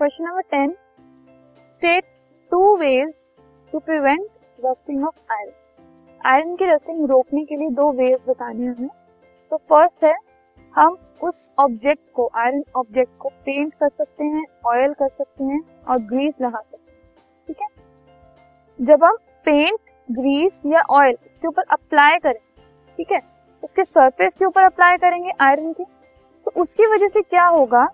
Question number ten state two ways to prevent rusting of iron iron की rusting रोकने के लिए दो वेज बताने हमें। तो फ़र्स्ट है, हम उस ऑब्जेक्ट को आयरन ऑब्जेक्ट को पेंट कर सकते हैं ऑयल कर सकते हैं और ग्रीस लगा सकते हैं। ठीक है? जब हम पेंट ग्रीस या ऑयल इसके ऊपर अप्लाई करें, ठीक है? उसके सरफेस के ऊपर अप्लाई करेंगे आयरन के। तो उसकी वजह से क्या होगा?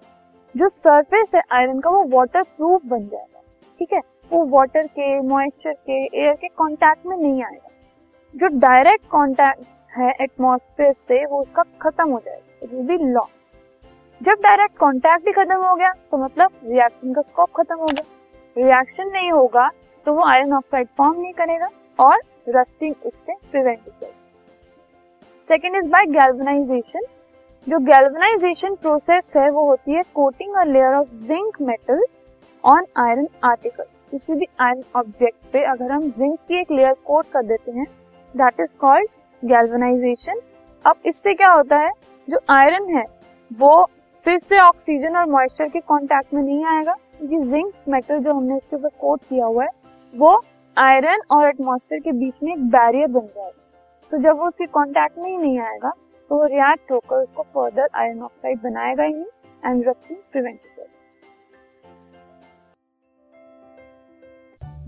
जो सरफेस है आयरन का, वो वाटर प्रूफ बन जाएगा, ठीक है? वो वाटर के मॉइस्चर के एयर के कांटेक्ट में नहीं आएगा। जो डायरेक्ट कांटेक्ट है एटमॉस्फेयर से, वो उसका खत्म हो जाएगा इट विल बी लॉस जब डायरेक्ट कांटेक्ट ही खत्म हो गया तो मतलब रिएक्शन का स्कोप खत्म हो गया। रिएक्शन नहीं होगा तो वो आयरन ऑक्साइड फॉर्म नहीं करेगा और रस्टिंग उससे प्रिवेंट हो जाएगी। सेकेंड इज़ बाय गैल्वनाइजेशन जो गैल्वनाइजेशन प्रोसेस है, वो होती है coating a layer of zinc metal on iron article किसी भी आयरन ऑब्जेक्ट पे अगर हम जिंक की एक लेयर कोट कर देते हैं दैट इज़ कॉल्ड गैल्वनाइजेशन अब इससे क्या होता है? जो आयरन है, वो फिर से ऑक्सीजन और मॉइस्चर के कांटेक्ट में नहीं आएगा, क्योंकि जिंक मेटल जो हमने इसके ऊपर कोट किया हुआ है, वो आयरन और एटमॉस्फेयर के बीच में एक बैरियर बन जाएगा। तो जब वो उसके कांटेक्ट में ही नहीं आएगा तो रिएक्ट होकर उसको फर्दर आयरन ऑक्साइड बनाएगा ही and rusting prevent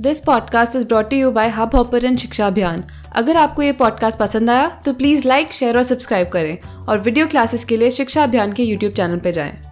this podcast is brought you by Hubhopper शिक्षा अभियान अगर आपको ये पॉडकास्ट पसंद आया तो प्लीज़ लाइक शेयर और सब्सक्राइब करें और वीडियो क्लासेस के लिए शिक्षा अभियान के यूट्यूब चैनल पर जाएँ।